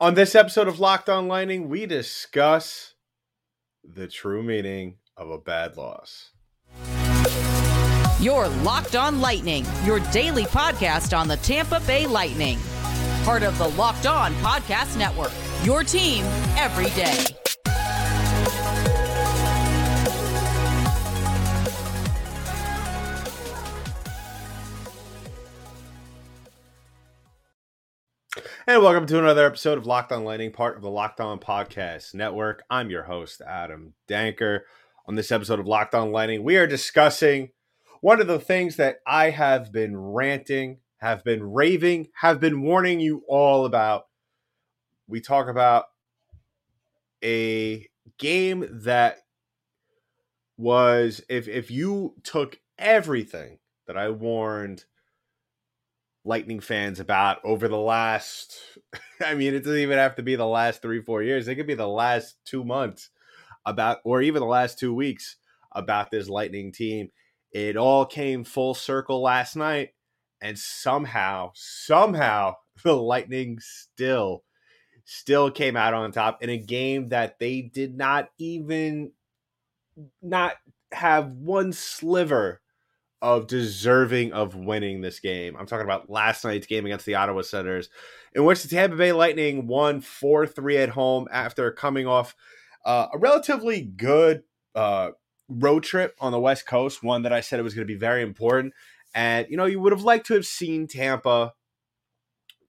On this episode of Locked On Lightning, we discuss the true meaning of a bad loss. Your Locked On Lightning, your daily podcast on the Tampa Bay Lightning. Part of the Locked On Podcast Network. Your team every day. And welcome to another episode of Locked On Lightning, part of the Locked On Podcast Network. I'm your host, Adam Danker. On this episode of Locked On Lightning, we are discussing one of the things that I have been ranting, have been raving, have been warning you all about. We talk about a game that was if if you took everything that I warned Lightning fans about over the last. I mean, it doesn't even have to be the last three, four years. It could be the last two months about, or even the last two weeks about this Lightning team. It all came full circle last night, and somehow, somehow, the Lightning still, still came out on top in a game that they did not even, not have one sliver of deserving of winning this game. I'm talking about last night's game against the Ottawa Senators, in which the Tampa Bay Lightning won 4 3 at home after coming off uh, a relatively good uh, road trip on the West Coast, one that I said it was going to be very important. And, you know, you would have liked to have seen Tampa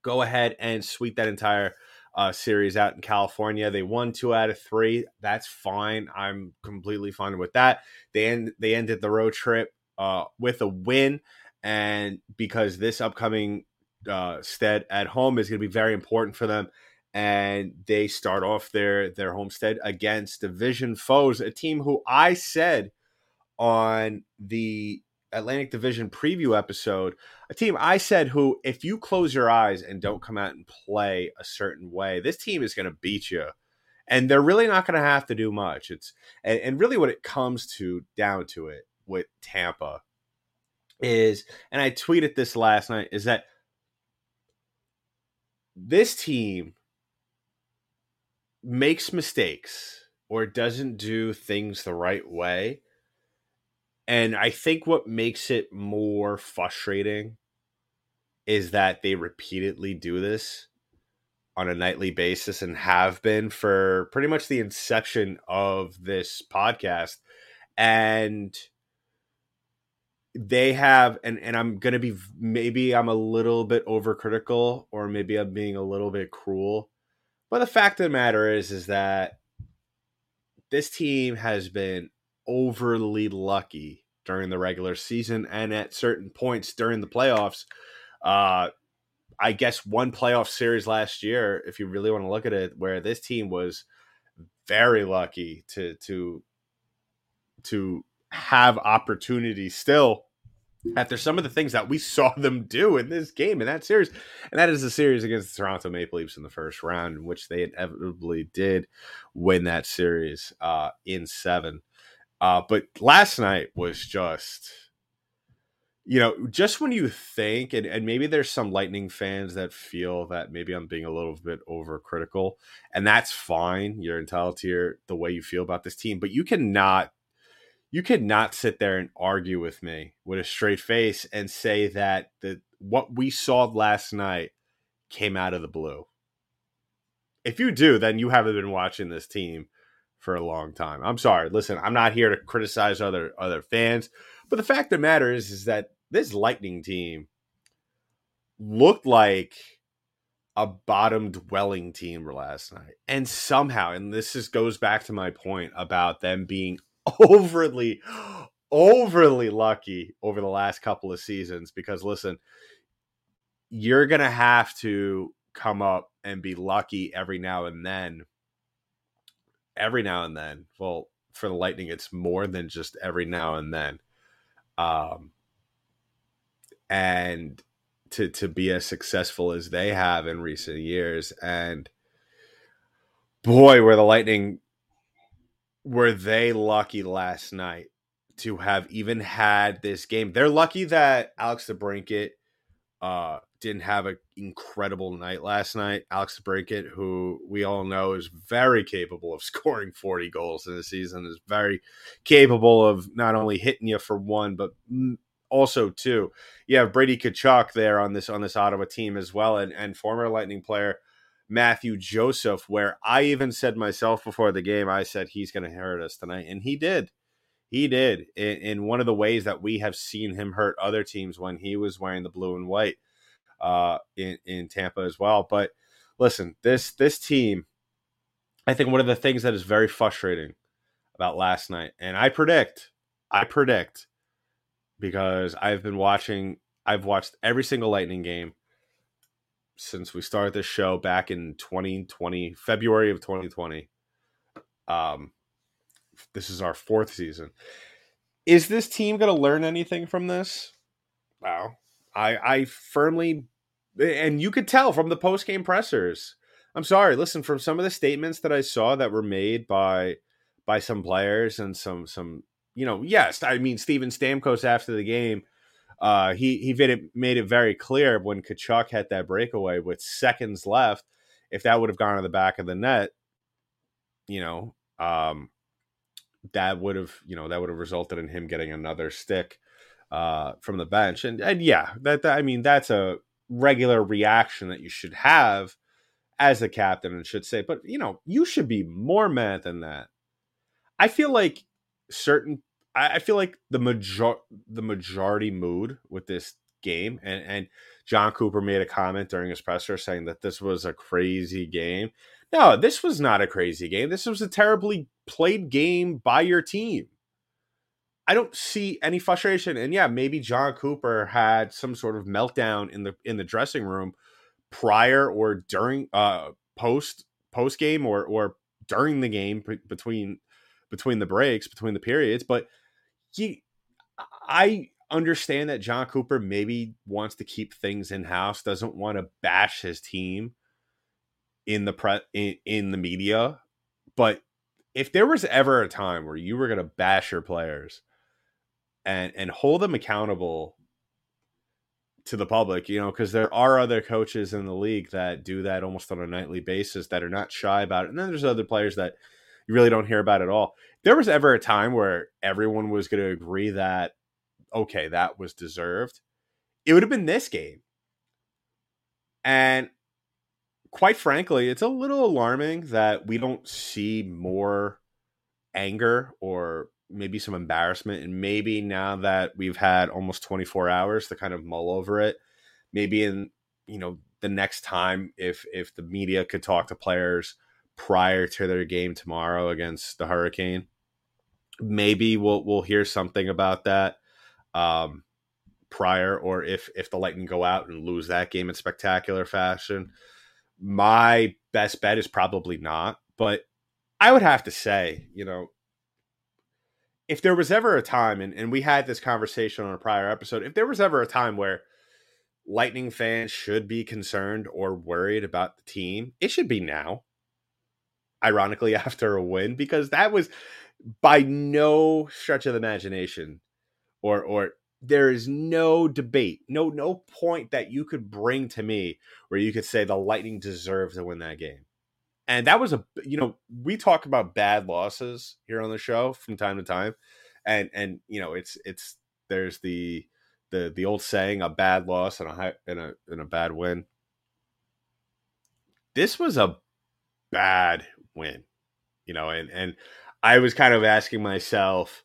go ahead and sweep that entire uh, series out in California. They won two out of three. That's fine. I'm completely fine with that. They end, they ended the road trip uh, with a win, and because this upcoming uh, stead at home is going to be very important for them, and they start off their their homestead against division foes, a team who I said on the Atlantic Division preview episode, a team I said who, if you close your eyes and don't come out and play a certain way, this team is going to beat you. And they're really not going to have to do much. It's and, and really what it comes to down to it with Tampa is, and I tweeted this last night, is that this team makes mistakes or doesn't do things the right way. And I think what makes it more frustrating is that they repeatedly do this on a nightly basis and have been for pretty much the inception of this podcast. And they have and and I'm going to be maybe I'm a little bit overcritical or maybe I'm being a little bit cruel. But the fact of the matter is is that this team has been overly lucky during the regular season and at certain points during the playoffs. Uh I guess one playoff series last year if you really want to look at it where this team was very lucky to to to have opportunity still after some of the things that we saw them do in this game in that series. And that is the series against the Toronto Maple Leafs in the first round, in which they inevitably did win that series uh, in seven. Uh, but last night was just, you know, just when you think, and, and maybe there's some Lightning fans that feel that maybe I'm being a little bit overcritical, and that's fine. You're entitled to your, the way you feel about this team, but you cannot you could not sit there and argue with me with a straight face and say that the what we saw last night came out of the blue. If you do, then you haven't been watching this team for a long time. I'm sorry. Listen, I'm not here to criticize other other fans, but the fact of the matter is is that this Lightning team looked like a bottom dwelling team last night. And somehow, and this just goes back to my point about them being overly overly lucky over the last couple of seasons because listen you're going to have to come up and be lucky every now and then. Every now and then. Well for the lightning it's more than just every now and then. Um and to to be as successful as they have in recent years. And boy were the lightning were they lucky last night to have even had this game? They're lucky that Alex DeBrincat uh, didn't have an incredible night last night. Alex DeBrincat, who we all know is very capable of scoring 40 goals in a season, is very capable of not only hitting you for one, but also two. You have Brady Tkachuk there on this on this Ottawa team as well, and, and former Lightning player Mathieu Joseph, where I even said myself before the game, I said he's going to hurt us tonight, and he did. He did in, in, one of the ways that we have seen him hurt other teams when he was wearing the blue and white uh, in in Tampa as well. But listen, this this team, I think one of the things that is very frustrating about last night, and I predict, I predict, because I've been watching, I've watched every single Lightning game since we started this show back in 2020, February of 2020. Um, this is our fourth season. Is this team going to learn anything from this? Wow. I I firmly and you could tell from the post game pressers. I'm sorry, listen from some of the statements that I saw that were made by by some players and some some you know, yes, I mean Steven Stamkos after the game, uh, he he made it made it very clear when Tkachuk had that breakaway with seconds left, if that would have gone to the back of the net, you know, um, that would have you know that would have resulted in him getting another stick uh, from the bench, and and yeah, that, that I mean that's a regular reaction that you should have as a captain and should say, but you know you should be more mad than that. I feel like certain I, feel like the major the majority mood with this game and and Jon Cooper made a comment during his presser saying that this was a crazy game. No, this was not a crazy game. This was a terribly played game by your team. I don't see any frustration. And yeah, maybe Jon Cooper had some sort of meltdown in the in the dressing room prior or during uh post post game or or during the game between between the breaks, between the periods, but I understand that Jon Cooper maybe wants to keep things in house, doesn't want to bash his team in the pre in, in the media, but if there was ever a time where you were going to bash your players and and hold them accountable to the public, you know, because there are other coaches in the league that do that almost on a nightly basis that are not shy about it. And then there's other players that you really don't hear about at all. There was ever a time where everyone was going to agree that, okay, that was deserved. It would have been this game. And quite frankly, it's a little alarming that we don't see more anger or maybe some embarrassment. And maybe now that we've had almost 24 hours to kind of mull over it, maybe in, you know, the next time if if the media could talk to players prior to their game tomorrow against the Hurricane, maybe we'll we'll hear something about that um, prior or if if the Lightning go out and lose that game in spectacular fashion my best bet is probably not, but I would have to say, you know, if there was ever a time, and, and we had this conversation on a prior episode, if there was ever a time where Lightning fans should be concerned or worried about the team, it should be now. Ironically, after a win, because that was by no stretch of the imagination or or there is no debate, no no point that you could bring to me where you could say the Lightning deserve to win that game. And that was a you know, we talk about bad losses here on the show from time to time. And and you know, it's it's there's the the the old saying a bad loss and a high, and a and a bad win. This was a bad win. You know, and and I was kind of asking myself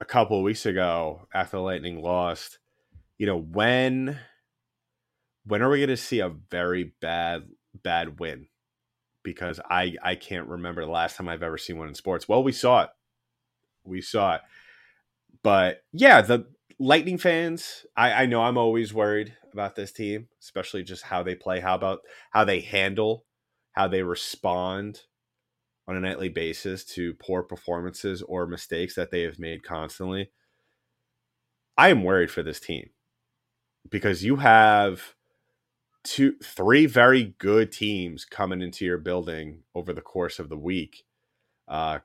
a couple weeks ago after Lightning lost, you know, when when are we going to see a very bad bad win? Because I I can't remember the last time I've ever seen one in sports. Well, we saw it. We saw it. But yeah, the Lightning fans, I, I know I'm always worried about this team, especially just how they play, how about how they handle, how they respond on a nightly basis to poor performances or mistakes that they have made constantly. I am worried for this team because you have two three very good teams coming into your building over the course of the week. Uh,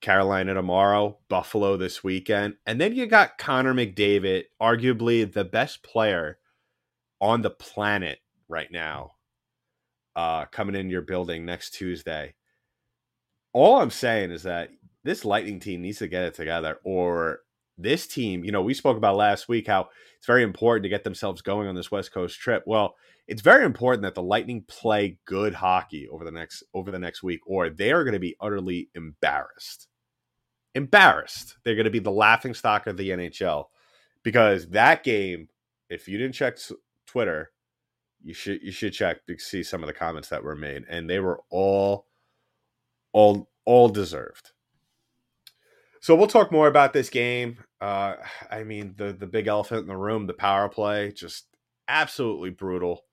Carolina tomorrow, Buffalo this weekend, and then you got Connor McDavid, arguably the best player on the planet right now uh, coming in your building next Tuesday. All I'm saying is that this Lightning team needs to get it together, or this team, you know, we spoke about last week how it's very important to get themselves going on this West Coast trip. Well, it's very important that the Lightning play good hockey over the next over the next week, or they are going to be utterly embarrassed. Embarrassed. They're going to be the laughing stock of the NHL because that game. If you didn't check Twitter, you should you should check to see some of the comments that were made, and they were all all all deserved. So we'll talk more about this game. Uh, I mean, the the big elephant in the room, the power play, just absolutely brutal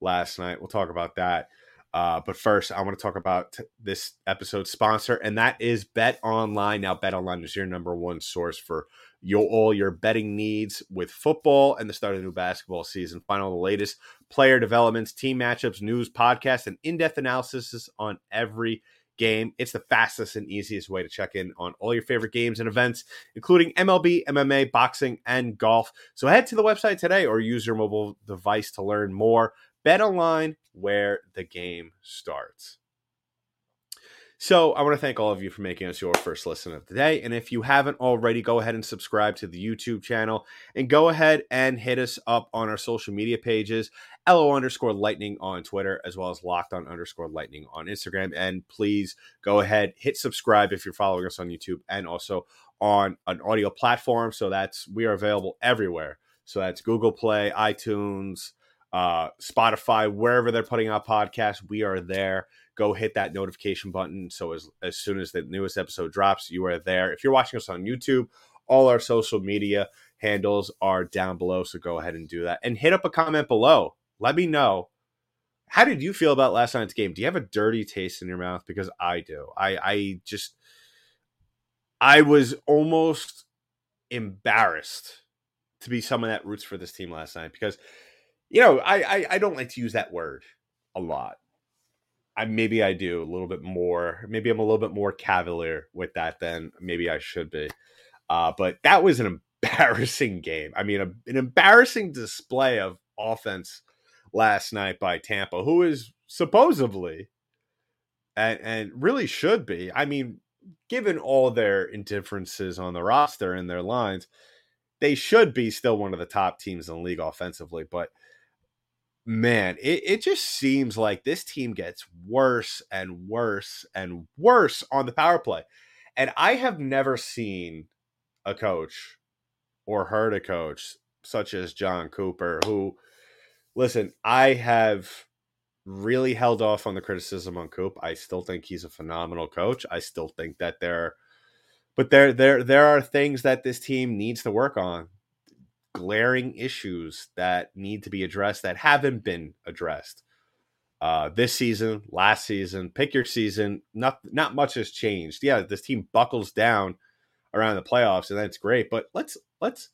last night. We'll talk about that. Uh, but first, I want to talk about t- this episode sponsor, and that is Bet Online. Now, Bet Online is your number one source for your all your betting needs with football and the start of the new basketball season. Find all the latest player developments, team matchups, news, podcasts, and in-depth analysis on every game. It's the fastest and easiest way to check in on all your favorite games and events, including MLB, MMA, boxing, and golf. So head to the website today or use your mobile device to learn more. Bet online where the game starts. So I want to thank all of you for making us your first listen of the day. And if you haven't already, go ahead and subscribe to the YouTube channel and go ahead and hit us up on our social media pages, LO underscore lightning on Twitter, as well as locked on underscore lightning on Instagram. And please go ahead, hit subscribe if you're following us on YouTube and also on an audio platform. So that's we are available everywhere. So that's Google Play, iTunes, uh, Spotify, wherever they're putting out podcasts, we are there go hit that notification button. So as, as soon as the newest episode drops, you are there. If you're watching us on YouTube, all our social media handles are down below. So go ahead and do that and hit up a comment below. Let me know. How did you feel about last night's game? Do you have a dirty taste in your mouth? Because I do. I, I just, I was almost embarrassed to be someone that roots for this team last night because, you know, I, I, I don't like to use that word a lot I maybe I do a little bit more. Maybe I'm a little bit more cavalier with that than maybe I should be. Uh, but that was an embarrassing game. I mean, a, an embarrassing display of offense last night by Tampa, who is supposedly and and really should be. I mean, given all their indifferences on the roster and their lines, they should be still one of the top teams in the league offensively. But man, it, it just seems like this team gets worse and worse and worse on the power play. And I have never seen a coach or heard a coach such as Jon Cooper, who, listen, I have really held off on the criticism on Coop. I still think he's a phenomenal coach. I still think that there, but there, there, there are things that this team needs to work on glaring issues that need to be addressed that haven't been addressed. Uh, this season, last season, pick your season. Not not much has changed. Yeah, this team buckles down around the playoffs, and that's great. But let's let's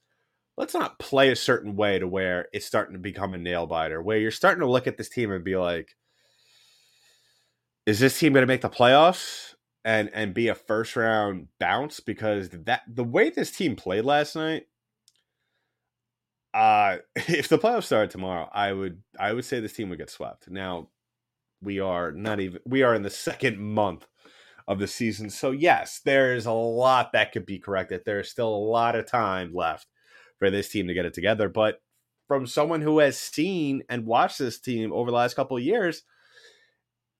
let's not play a certain way to where it's starting to become a nail biter. Where you're starting to look at this team and be like, is this team going to make the playoffs and and be a first round bounce? Because that the way this team played last night uh, if the playoffs started tomorrow, I would I would say this team would get swept. Now, we are not even we are in the second month of the season. So yes, there is a lot that could be corrected. There's still a lot of time left for this team to get it together, but from someone who has seen and watched this team over the last couple of years,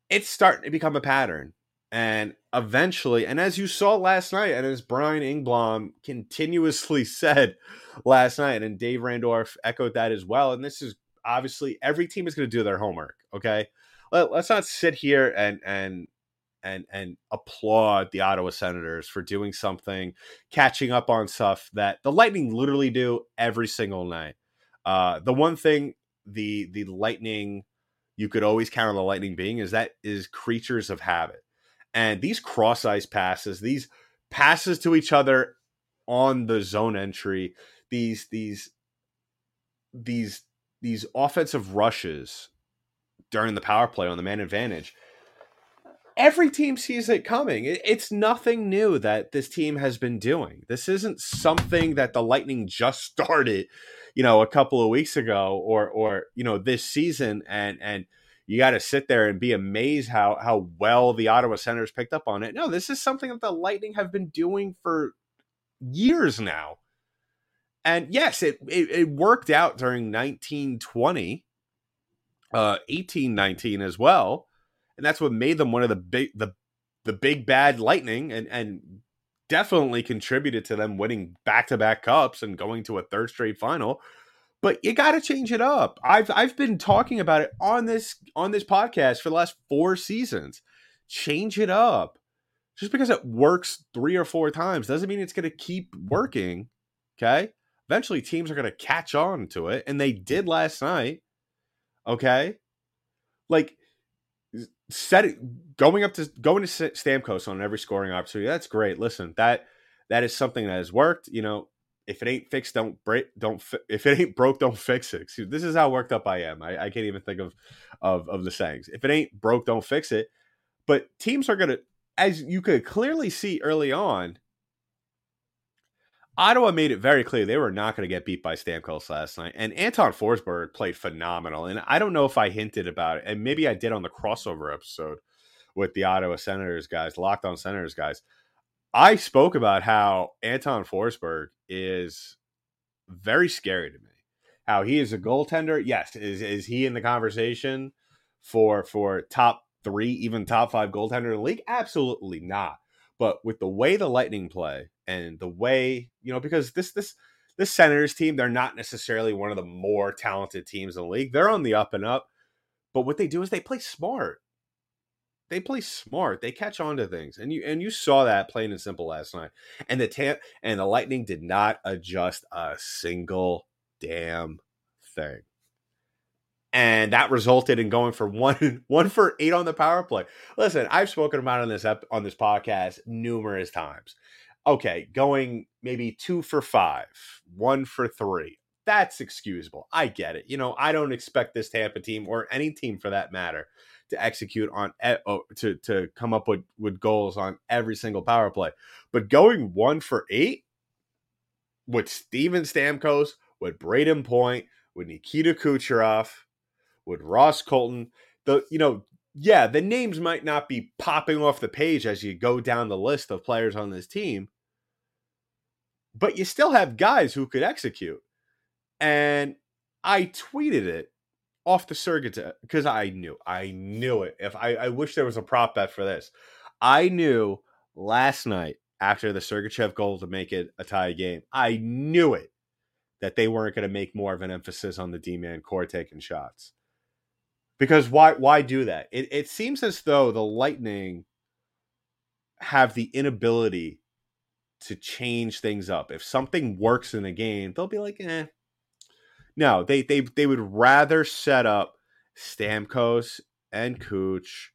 it's starting to become a pattern. And eventually, and as you saw last night, and as Brian Engblom continuously said last night, and Dave Randorf echoed that as well. And this is obviously every team is going to do their homework. Okay, Let, us not sit here and and and and applaud the Ottawa Senators for doing something, catching up on stuff that the Lightning literally do every single night. Uh, the one thing the the Lightning you could always count on the Lightning being is that is creatures of habit and these cross ice passes, these passes to each other on the zone entry, these these these these offensive rushes during the power play on the man advantage. Every team sees it coming. It's nothing new that this team has been doing. This isn't something that the Lightning just started you know, a couple of weeks ago or or you know this season, and and you got to sit there and be amazed how how well the Ottawa Senators picked up on it. No, this is something that the Lightning have been doing for years now. And yes, it it, it worked out during 1920, uh 1819 as well. And that's what made them one of the big the the big bad Lightning and and definitely contributed to them winning back-to-back cups and going to a third straight final but you got to change it up. I've I've been talking about it on this on this podcast for the last 4 seasons. Change it up. Just because it works 3 or 4 times doesn't mean it's going to keep working, okay? Eventually teams are going to catch on to it and they did last night. Okay? Like set going up to going to Stamkos on every scoring opportunity. That's great. Listen, that that is something that has worked. You know, if it ain't fixed, don't break. Don't fi- if it ain't broke, don't fix it. See, this is how worked up I am. I, I can't even think of, of of the sayings. If it ain't broke, don't fix it. But teams are gonna, as you could clearly see early on, Ottawa made it very clear they were not going to get beat by Stamkos last night. And Anton Forsberg played phenomenal. And I don't know if I hinted about it, and maybe I did on the crossover episode with the Ottawa Senators guys, Locked On Senators guys. I spoke about how Anton Forsberg is very scary to me. How he is a goaltender. Yes, is is he in the conversation for for top three, even top five goaltender in the league? Absolutely not. But with the way the Lightning play and the way you know, because this this this Senators team, they're not necessarily one of the more talented teams in the league. They're on the up and up. But what they do is they play smart they play smart. They catch on to things, and you and you saw that plain and simple last night. And the tam- and the Lightning did not adjust a single damn thing, and that resulted in going for one one for eight on the power play. Listen, I've spoken about on this ep- on this podcast numerous times. Okay, going maybe two for five, one for three. That's excusable. I get it. You know, I don't expect this Tampa team or any team for that matter to execute on oh, to to come up with with goals on every single power play. But going one for eight with Steven Stamkos, with Brayden Point, with Nikita Kucherov, with Ross Colton, the you know yeah the names might not be popping off the page as you go down the list of players on this team, but you still have guys who could execute. And I tweeted it off the circuit because I knew, I knew it. If I, I wish there was a prop bet for this, I knew last night after the Sergachev goal to make it a tie game, I knew it that they weren't going to make more of an emphasis on the D man core taking shots. Because why? Why do that? It, it seems as though the Lightning have the inability to change things up. If something works in a game, they'll be like, "eh, no, they they they would rather set up Stamkos and Cooch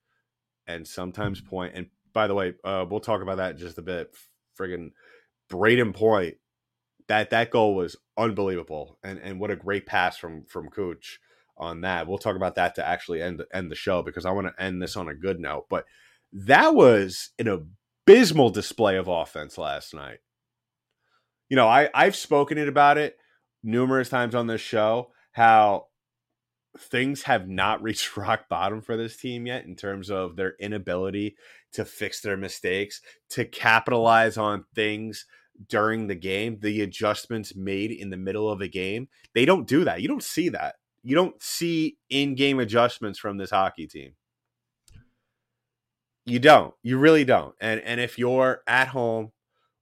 and sometimes Point. And by the way, uh, we'll talk about that in just a bit. Friggin' Brayden Point. That that goal was unbelievable, and and what a great pass from from Cooch on that. We'll talk about that to actually end end the show because I want to end this on a good note. But that was an abysmal display of offense last night. You know, I I've spoken it about it numerous times on this show how things have not reached rock bottom for this team yet in terms of their inability to fix their mistakes, to capitalize on things during the game, the adjustments made in the middle of a game. They don't do that. You don't see that. You don't see in-game adjustments from this hockey team. You don't. You really don't. And and if you're at home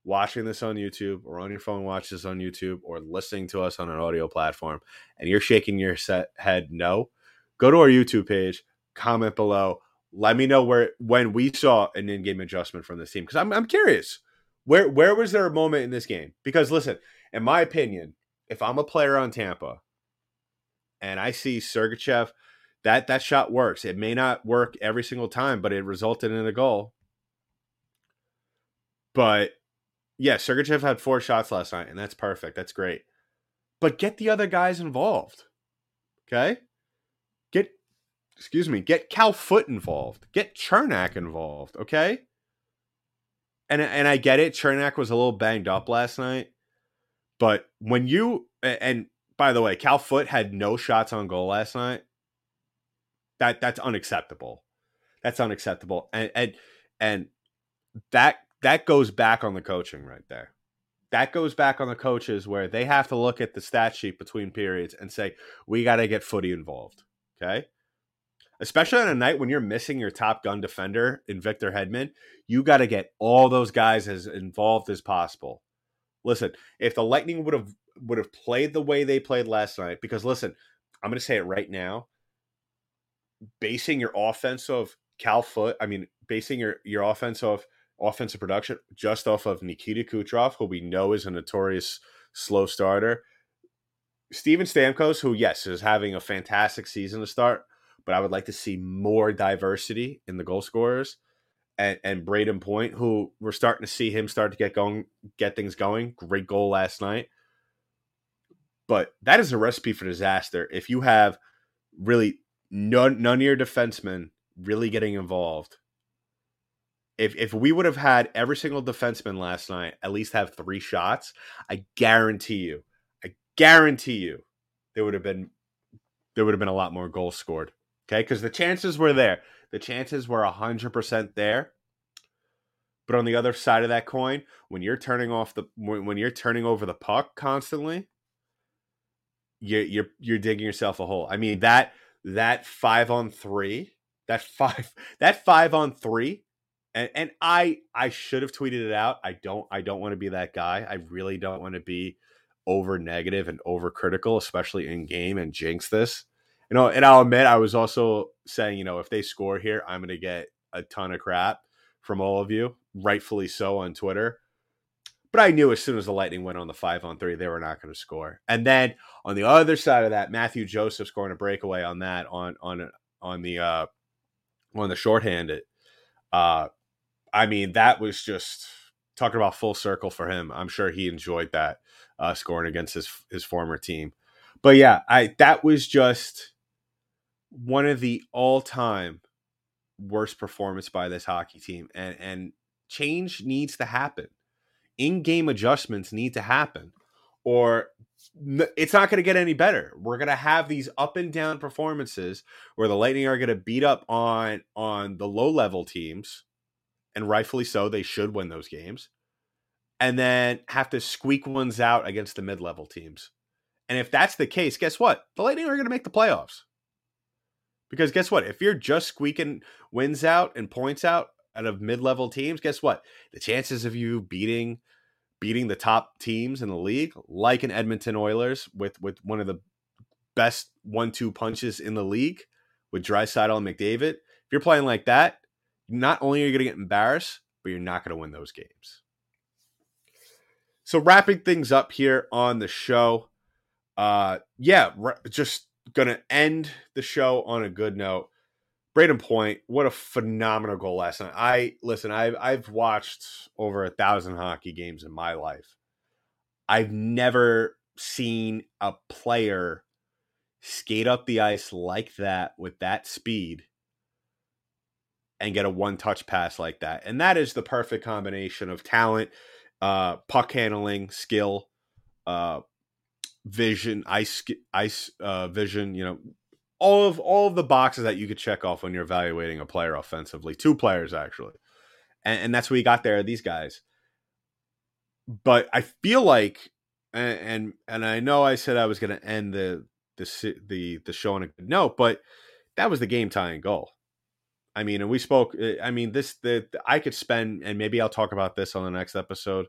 watching this on YouTube or on your phone, watch this on YouTube or listening to us on an audio platform and you're shaking your set head no, go to our YouTube page, comment below. Let me know where when we saw an in-game adjustment from this team because I'm I'm curious. Where where was there a moment in this game? Because listen, in my opinion, if I'm a player on Tampa and I see Sergachev, that that shot works. It may not work every single time, but it resulted in a goal. But yeah, Sergachev had four shots last night, and that's perfect. That's great. But get the other guys involved. Okay? Get excuse me, get Cal Foote involved. Get Cernak involved. Okay? And and I get it, Cernak was a little banged up last night. But when you and by the way, Cal Foote had no shots on goal last night. That that's unacceptable. That's unacceptable. And and and that that goes back on the coaching right there. That goes back on the coaches where they have to look at the stat sheet between periods and say, we got to get footy involved. Okay. Especially on a night when you're missing your top gun defender in Victor Hedman, you got to get all those guys as involved as possible. Listen, if the Lightning would have would have played the way they played last night, because listen, I'm going to say it right now. Basing your offense of Cal Foote, I mean, basing your your offensive offensive production just off of Nikita Kucherov, who we know is a notorious slow starter. Steven Stamkos, who yes is having a fantastic season to start, but I would like to see more diversity in the goal scorers. And, and Brayden Point, who we're starting to see him start to get going, get things going. Great goal last night. But that is a recipe for disaster if you have really none, none of your defensemen really getting involved. If if we would have had every single defenseman last night at least have three shots, I guarantee you, I guarantee you, there would have been there would have been a lot more goals scored. Okay, because the chances were there. The chances were hundred percent there. But on the other side of that coin, when you're turning off the when, when you're turning over the puck constantly, you're you're you're digging yourself a hole. I mean that that five on three, that five that five on three, and and I I should have tweeted it out. I don't I don't want to be that guy. I really don't want to be over negative and over critical, especially in game and jinx this. You know, and I'll admit I was also saying, you know, if they score here, I'm gonna get a ton of crap from all of you, rightfully so on Twitter. But I knew as soon as the Lightning went on the five on three, they were not going to score. And then on the other side of that, Mathieu Joseph scoring a breakaway on that on on on the uh on the shorthanded. Uh I mean, that was just talking about full circle for him. I'm sure he enjoyed that uh scoring against his his former team. But yeah, I that was just one of the all-time worst performance by this hockey team and and change needs to happen in-game adjustments need to happen or it's not going to get any better. We're going to have these up and down performances where the Lightning are going to beat up on on the low level teams, and rightfully so. They should win those games, and then have to squeak ones out against the mid level teams. And if that's the case, guess what? The Lightning are going to make the playoffs. Because guess what? If you're just squeaking wins out and points out out of mid-level teams, guess what? The chances of you beating beating the top teams in the league, like an Edmonton Oilers with with one of the best one-two punches in the league with Draisaitl and McDavid, if you're playing like that, not only are you going to get embarrassed, but you're not going to win those games. So wrapping things up here on the show, uh, yeah, just gonna end the show on a good note. Brayden Point, what a phenomenal goal last night. I listen, I've I've watched over a thousand hockey games in my life. I've never seen a player skate up the ice like that with that speed and get a one touch pass like that. And that is the perfect combination of talent, uh, puck handling, skill, uh, vision, ice ice uh, vision, you know, all of all of the boxes that you could check off when you're evaluating a player offensively. Two players actually, and, and that's what you got there. These guys, but I feel like, and and, and I know I said I was going to end the the the the show on a good note, but that was the game tying goal. I mean, and we spoke. Eh, I mean, this the, the I could spend, and maybe I'll talk about this on the next episode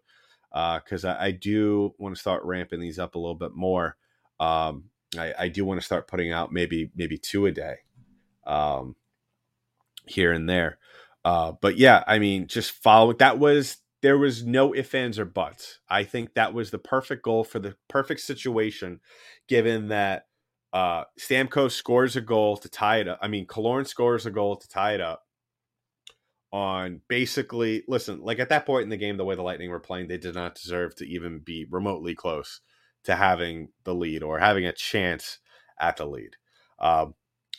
because uh, I, I, do want to start ramping these up a little bit more. Um, I, I do want to start putting out maybe maybe two a day, um, here and there. Uh, but yeah, I mean, just follow. That was there was no ifs ands or buts. I think that was the perfect goal for the perfect situation, given that uh, Stamkos scores a goal to tie it up. I mean, Killorn scores a goal to tie it up. On basically, listen, like at that point in the game, the way the Lightning were playing, they did not deserve to even be remotely close to having the lead or having a chance at the lead. Um,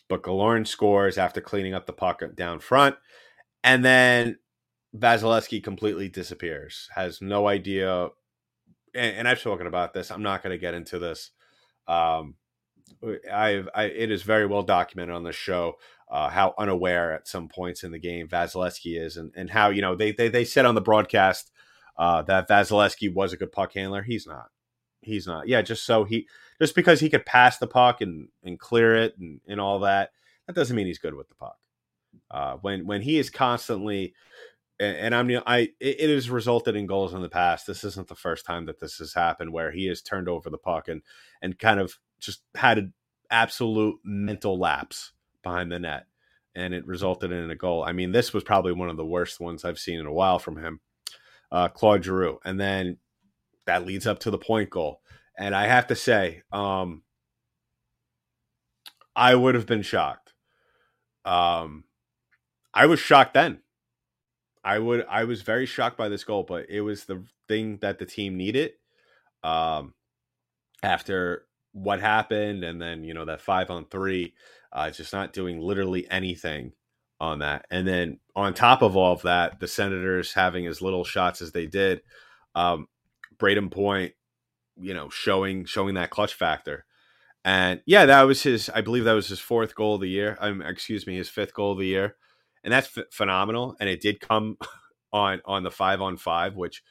but Killorn scores after cleaning up the puck down front. And then Vasilevskiy completely disappears, has no idea. And, and I've spoken about this. I'm not going to get into this Um, I've, I, it is very well documented on the show uh, how unaware at some points in the game Vasilevskiy is, and, and how you know they they, they said on the broadcast uh, that Vasilevskiy was a good puck handler. He's not. He's not. Yeah, just so he just because he could pass the puck and and clear it and, and all that, that doesn't mean he's good with the puck. Uh, when when he is constantly and, and I'm I it has resulted in goals in the past. This isn't the first time that this has happened where he has turned over the puck and and kind of just had an absolute mental lapse behind the net and it resulted in a goal. I mean, this was probably one of the worst ones I've seen in a while from him, uh, Claude Giroux, and then that leads up to the point goal. And I have to say, um, I would have been shocked. Um, I was shocked then. I would. I was very shocked by this goal, but it was the thing that the team needed. Um, after what happened, and then you know that five on three, uh, just not doing literally anything on that. And then on top of all of that, the Senators having as little shots as they did, um, Brayden Point, you know, showing showing that clutch factor. And yeah, that was his. I believe that was his fourth goal of the year. Um, excuse me, his fifth goal of the year, and that's f- phenomenal. And it did come on on the five on five, which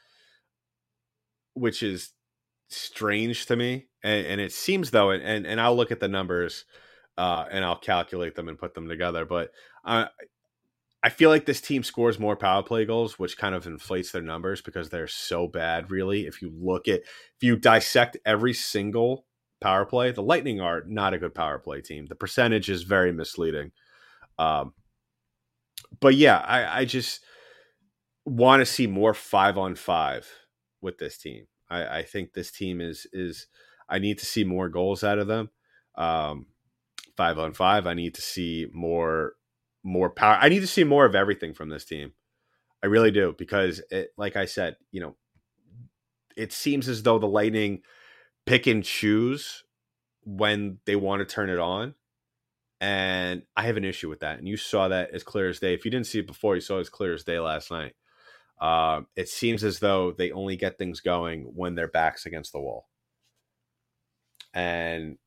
which is strange to me. And, and it seems though, and, and I'll look at the numbers, uh, and I'll calculate them and put them together. But uh, I feel like this team scores more power play goals, which kind of inflates their numbers because they're so bad, really. If you look at, if you dissect every single power play, the Lightning are not a good power play team. The percentage is very misleading. Um, but yeah, I, I just want to see more five on five with this team. I, I, think this team is is I need to see more goals out of them. Um, five on five. I need to see more more power. I need to see more of everything from this team. I really do because, it, like I said, you know, it seems as though the Lightning pick and choose when they want to turn it on. And I have an issue with that. And you saw that as clear as day. If you didn't see it before, you saw it as clear as day last night. Uh, it seems as though they only get things going when their backs against the wall. And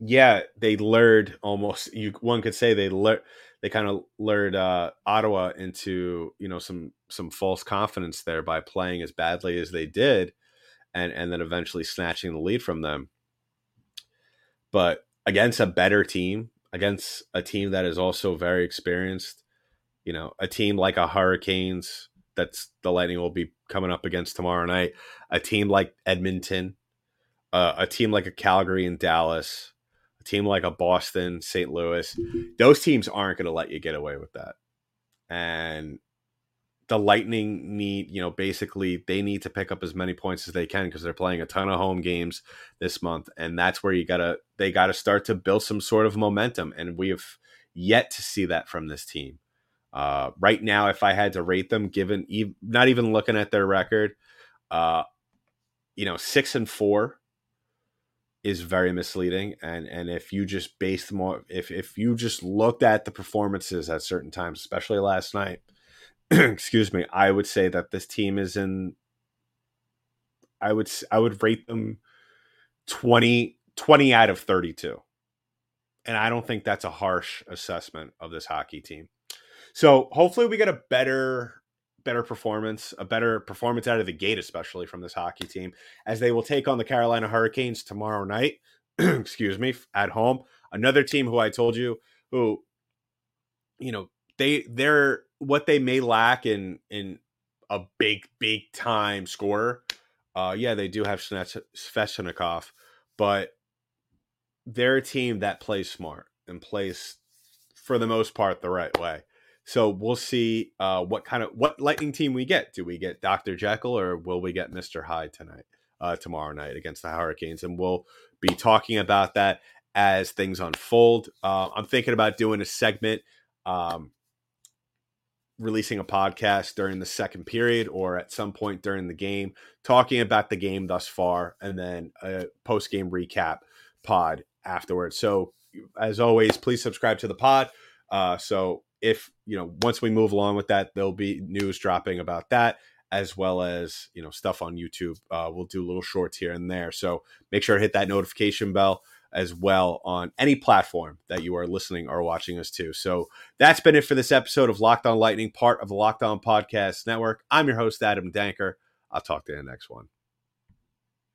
yeah, they lured almost you one could say they lured they kind of lured uh, Ottawa into you know some some false confidence there by playing as badly as they did, and and then eventually snatching the lead from them. But against a better team, against a team that is also very experienced, you know, a team like a Hurricanes that's the Lightning will be coming up against tomorrow night, a team like Edmonton, uh, a team like a Calgary and Dallas a team like a Boston, St. Louis, those teams aren't going to let you get away with that. And the Lightning need, you know, basically they need to pick up as many points as they can because they're playing a ton of home games this month. And that's where you got to, they got to start to build some sort of momentum. And we have yet to see that from this team. Uh, right now, if I had to rate them, given not even looking at their record, uh, you know, six and four is very misleading. And and if you just based more if if you just looked at the performances at certain times especially last night excuse me i would say that this team is in i would i would rate them 20 20 out of 32 and i don't think that's a harsh assessment of this hockey team so hopefully we get a better better performance, a better performance out of the gate, especially from this hockey team, as they will take on the Carolina Hurricanes tomorrow night. excuse me, at home. Another team who I told you who, you know, they they're what they may lack in in a big big time scorer. Uh, yeah, they do have Svechnikov, but they're a team that plays smart and plays for the most part the right way. So we'll see uh, what kind of what lightning team we get. Do we get Dr. Jekyll or will we get Mr. Hyde tonight, uh, tomorrow night against the Hurricanes? And we'll be talking about that as things unfold. Uh, I'm thinking about doing a segment, um, releasing a podcast during the second period or at some point during the game, talking about the game thus far, and then a post game recap pod afterwards. So as always, please subscribe to the pod. Uh, so if you know once we move along with that there'll be news dropping about that as well as you know stuff on youtube uh, we'll do little shorts here and there so make sure to hit that notification bell as well on any platform that you are listening or watching us to. So that's been it for this episode of Locked On Lightning, part of the Locked On Podcast Network. I'm your host, Adam Danker. I'll talk to you in the next one.